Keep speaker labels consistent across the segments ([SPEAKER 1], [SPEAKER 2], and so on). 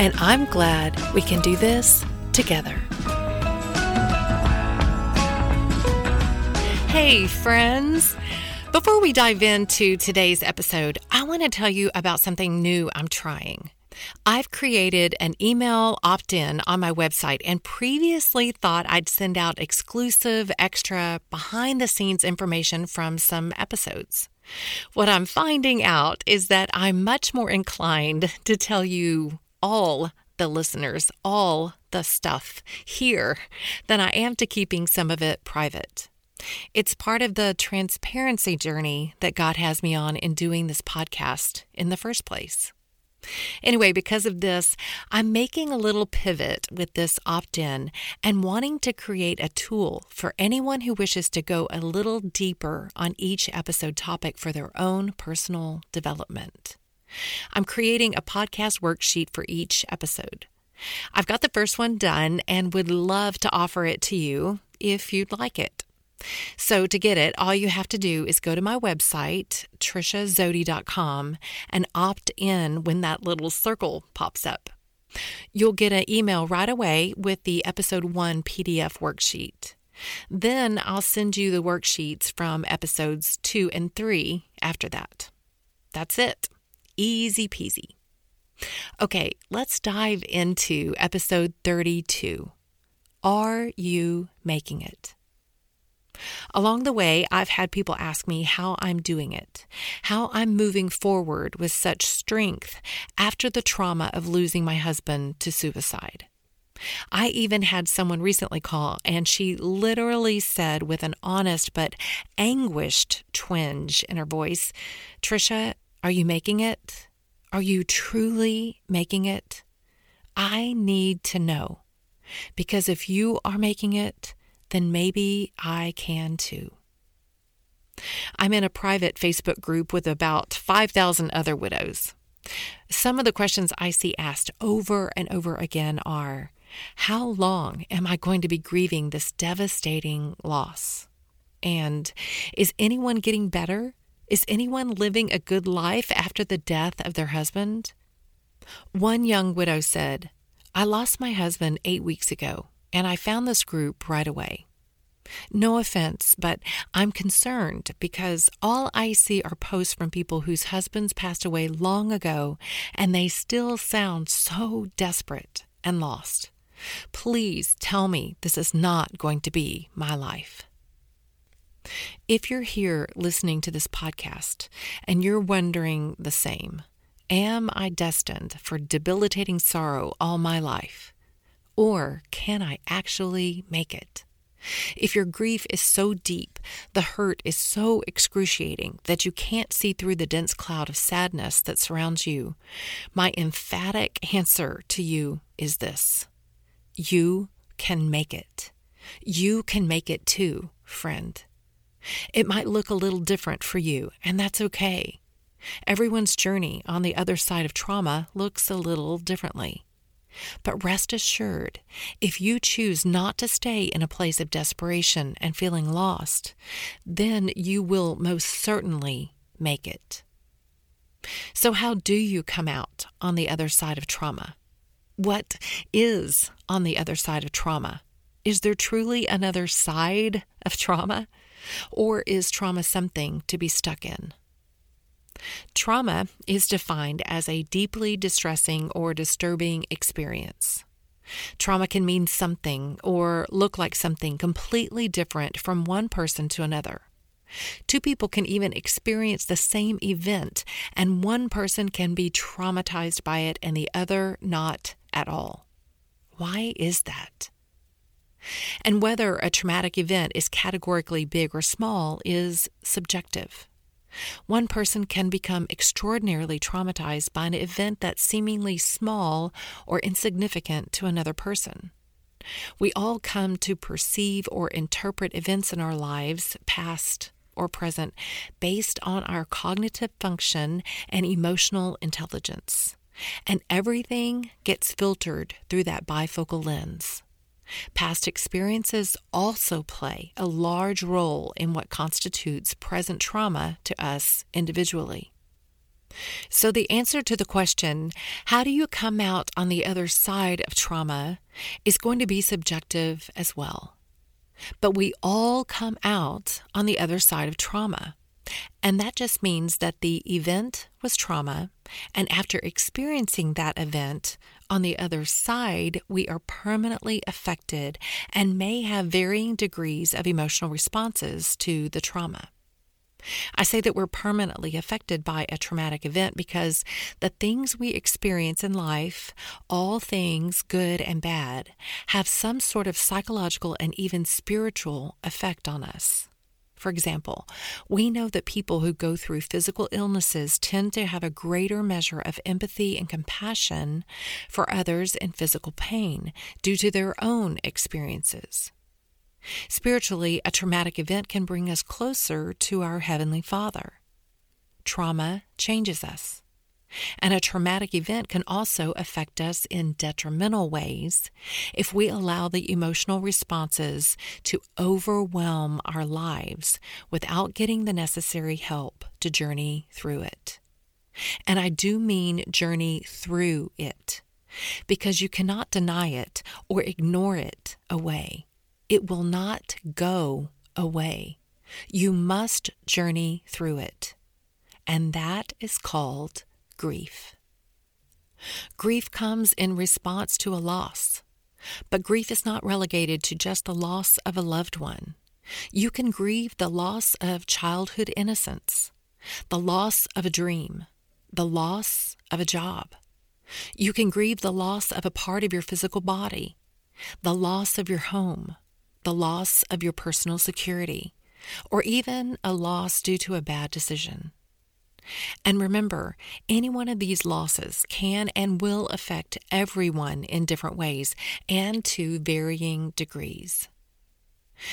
[SPEAKER 1] And I'm glad we can do this together. Hey, friends. Before we dive into today's episode, I want to tell you about something new I'm trying. I've created an email opt in on my website and previously thought I'd send out exclusive, extra, behind the scenes information from some episodes. What I'm finding out is that I'm much more inclined to tell you all the listeners all the stuff here than I am to keeping some of it private. It's part of the transparency journey that God has me on in doing this podcast in the first place. Anyway, because of this, I'm making a little pivot with this opt in and wanting to create a tool for anyone who wishes to go a little deeper on each episode topic for their own personal development. I'm creating a podcast worksheet for each episode. I've got the first one done and would love to offer it to you if you'd like it. So, to get it, all you have to do is go to my website, triciazody.com, and opt in when that little circle pops up. You'll get an email right away with the episode one PDF worksheet. Then I'll send you the worksheets from episodes two and three after that. That's it. Easy peasy. Okay, let's dive into episode 32. Are you making it? Along the way, I've had people ask me how I'm doing it, how I'm moving forward with such strength after the trauma of losing my husband to suicide. I even had someone recently call, and she literally said with an honest but anguished twinge in her voice, Tricia, are you making it? Are you truly making it? I need to know. Because if you are making it, then maybe I can too. I'm in a private Facebook group with about 5,000 other widows. Some of the questions I see asked over and over again are How long am I going to be grieving this devastating loss? And is anyone getting better? Is anyone living a good life after the death of their husband? One young widow said, I lost my husband eight weeks ago, and I found this group right away. No offense, but I'm concerned because all I see are posts from people whose husbands passed away long ago and they still sound so desperate and lost. Please tell me this is not going to be my life. If you're here listening to this podcast and you're wondering the same, am I destined for debilitating sorrow all my life? Or can I actually make it? If your grief is so deep, the hurt is so excruciating that you can't see through the dense cloud of sadness that surrounds you, my emphatic answer to you is this You can make it. You can make it too, friend. It might look a little different for you, and that's okay. Everyone's journey on the other side of trauma looks a little differently. But rest assured, if you choose not to stay in a place of desperation and feeling lost, then you will most certainly make it. So, how do you come out on the other side of trauma? What is on the other side of trauma? Is there truly another side of trauma? Or is trauma something to be stuck in? Trauma is defined as a deeply distressing or disturbing experience. Trauma can mean something or look like something completely different from one person to another. Two people can even experience the same event, and one person can be traumatized by it and the other not at all. Why is that? And whether a traumatic event is categorically big or small is subjective. One person can become extraordinarily traumatized by an event that's seemingly small or insignificant to another person. We all come to perceive or interpret events in our lives, past or present, based on our cognitive function and emotional intelligence. And everything gets filtered through that bifocal lens. Past experiences also play a large role in what constitutes present trauma to us individually. So, the answer to the question, how do you come out on the other side of trauma, is going to be subjective as well. But we all come out on the other side of trauma. And that just means that the event was trauma, and after experiencing that event, on the other side, we are permanently affected and may have varying degrees of emotional responses to the trauma. I say that we're permanently affected by a traumatic event because the things we experience in life, all things good and bad, have some sort of psychological and even spiritual effect on us. For example, we know that people who go through physical illnesses tend to have a greater measure of empathy and compassion for others in physical pain due to their own experiences. Spiritually, a traumatic event can bring us closer to our Heavenly Father. Trauma changes us. And a traumatic event can also affect us in detrimental ways if we allow the emotional responses to overwhelm our lives without getting the necessary help to journey through it. And I do mean journey through it, because you cannot deny it or ignore it away. It will not go away. You must journey through it. And that is called grief. Grief comes in response to a loss, but grief is not relegated to just the loss of a loved one. You can grieve the loss of childhood innocence, the loss of a dream, the loss of a job. You can grieve the loss of a part of your physical body, the loss of your home, the loss of your personal security, or even a loss due to a bad decision. And remember, any one of these losses can and will affect everyone in different ways and to varying degrees.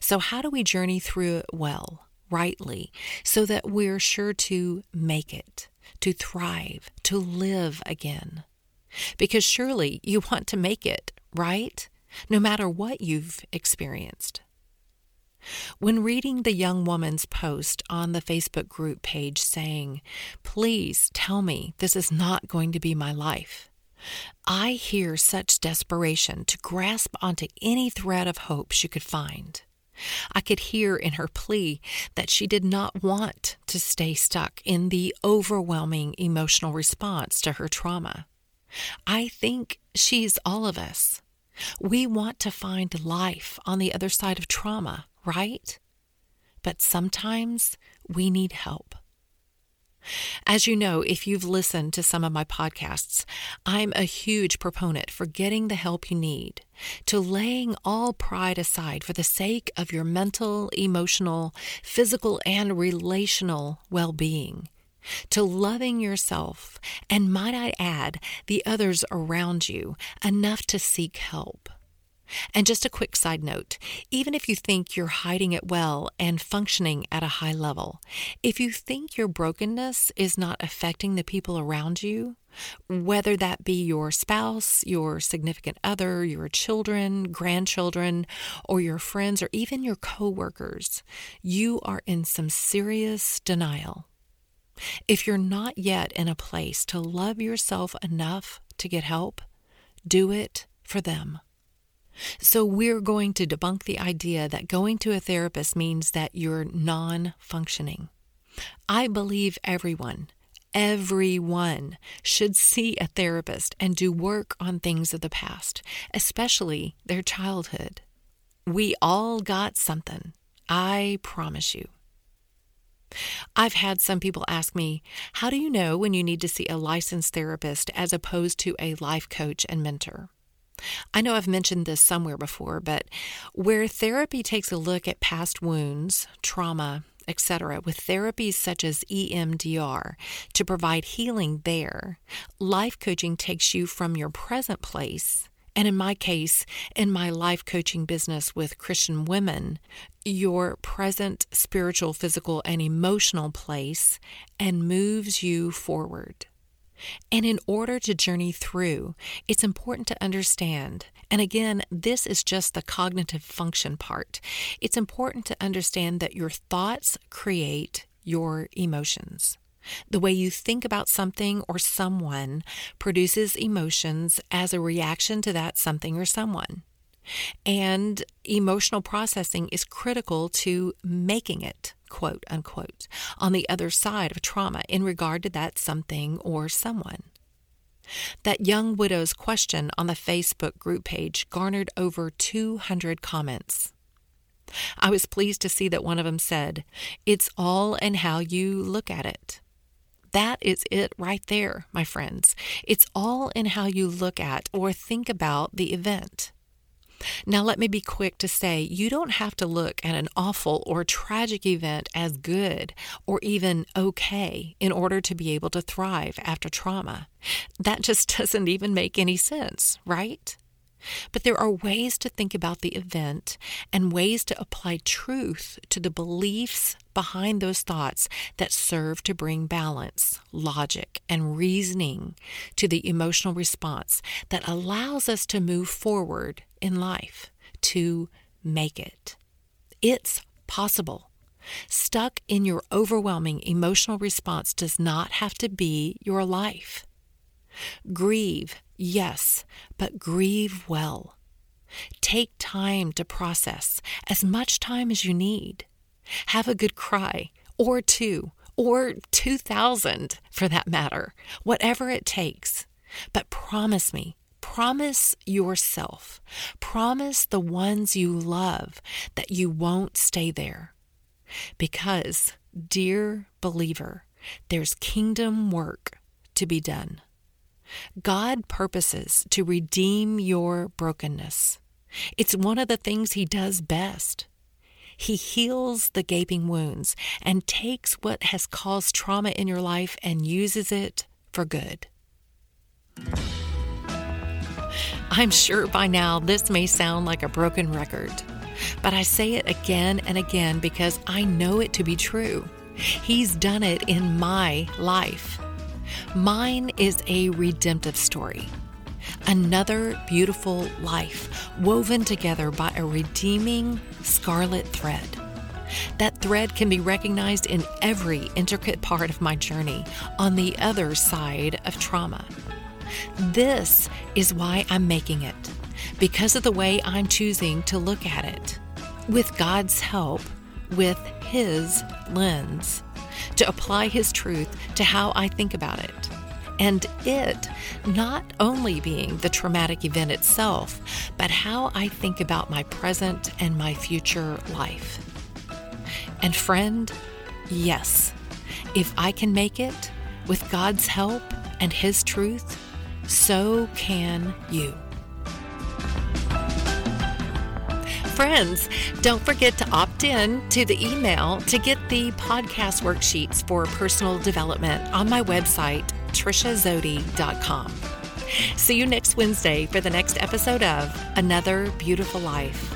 [SPEAKER 1] So, how do we journey through it well, rightly, so that we're sure to make it, to thrive, to live again? Because surely you want to make it, right? No matter what you've experienced. When reading the young woman's post on the Facebook group page saying, Please tell me this is not going to be my life, I hear such desperation to grasp onto any thread of hope she could find. I could hear in her plea that she did not want to stay stuck in the overwhelming emotional response to her trauma. I think she's all of us. We want to find life on the other side of trauma right? But sometimes we need help. As you know, if you've listened to some of my podcasts, I'm a huge proponent for getting the help you need, to laying all pride aside for the sake of your mental, emotional, physical, and relational well being, to loving yourself, and might I add, the others around you, enough to seek help. And just a quick side note even if you think you're hiding it well and functioning at a high level, if you think your brokenness is not affecting the people around you, whether that be your spouse, your significant other, your children, grandchildren, or your friends, or even your coworkers, you are in some serious denial. If you're not yet in a place to love yourself enough to get help, do it for them. So, we're going to debunk the idea that going to a therapist means that you're non functioning. I believe everyone, everyone should see a therapist and do work on things of the past, especially their childhood. We all got something, I promise you. I've had some people ask me, How do you know when you need to see a licensed therapist as opposed to a life coach and mentor? I know I've mentioned this somewhere before, but where therapy takes a look at past wounds, trauma, etc., with therapies such as EMDR to provide healing there, life coaching takes you from your present place. And in my case, in my life coaching business with Christian women, your present spiritual, physical, and emotional place and moves you forward. And in order to journey through, it's important to understand. And again, this is just the cognitive function part. It's important to understand that your thoughts create your emotions. The way you think about something or someone produces emotions as a reaction to that something or someone. And emotional processing is critical to making it quote unquote, on the other side of trauma in regard to that something or someone. That young widow's question on the Facebook group page garnered over 200 comments. I was pleased to see that one of them said, It's all in how you look at it. That is it right there, my friends. It's all in how you look at or think about the event. Now, let me be quick to say you don't have to look at an awful or tragic event as good or even okay in order to be able to thrive after trauma. That just doesn't even make any sense, right? But there are ways to think about the event and ways to apply truth to the beliefs behind those thoughts that serve to bring balance, logic, and reasoning to the emotional response that allows us to move forward in life, to make it. It's possible. Stuck in your overwhelming emotional response does not have to be your life. Grieve, yes, but grieve well. Take time to process, as much time as you need. Have a good cry, or two, or 2,000 for that matter, whatever it takes. But promise me, promise yourself, promise the ones you love that you won't stay there. Because, dear believer, there's kingdom work to be done. God purposes to redeem your brokenness. It's one of the things He does best. He heals the gaping wounds and takes what has caused trauma in your life and uses it for good. I'm sure by now this may sound like a broken record, but I say it again and again because I know it to be true. He's done it in my life. Mine is a redemptive story. Another beautiful life woven together by a redeeming scarlet thread. That thread can be recognized in every intricate part of my journey on the other side of trauma. This is why I'm making it, because of the way I'm choosing to look at it. With God's help, with His lens to apply His truth to how I think about it. And it not only being the traumatic event itself, but how I think about my present and my future life. And friend, yes, if I can make it with God's help and His truth, so can you. friends. Don't forget to opt in to the email to get the podcast worksheets for personal development on my website, triciazody.com. See you next Wednesday for the next episode of Another Beautiful Life.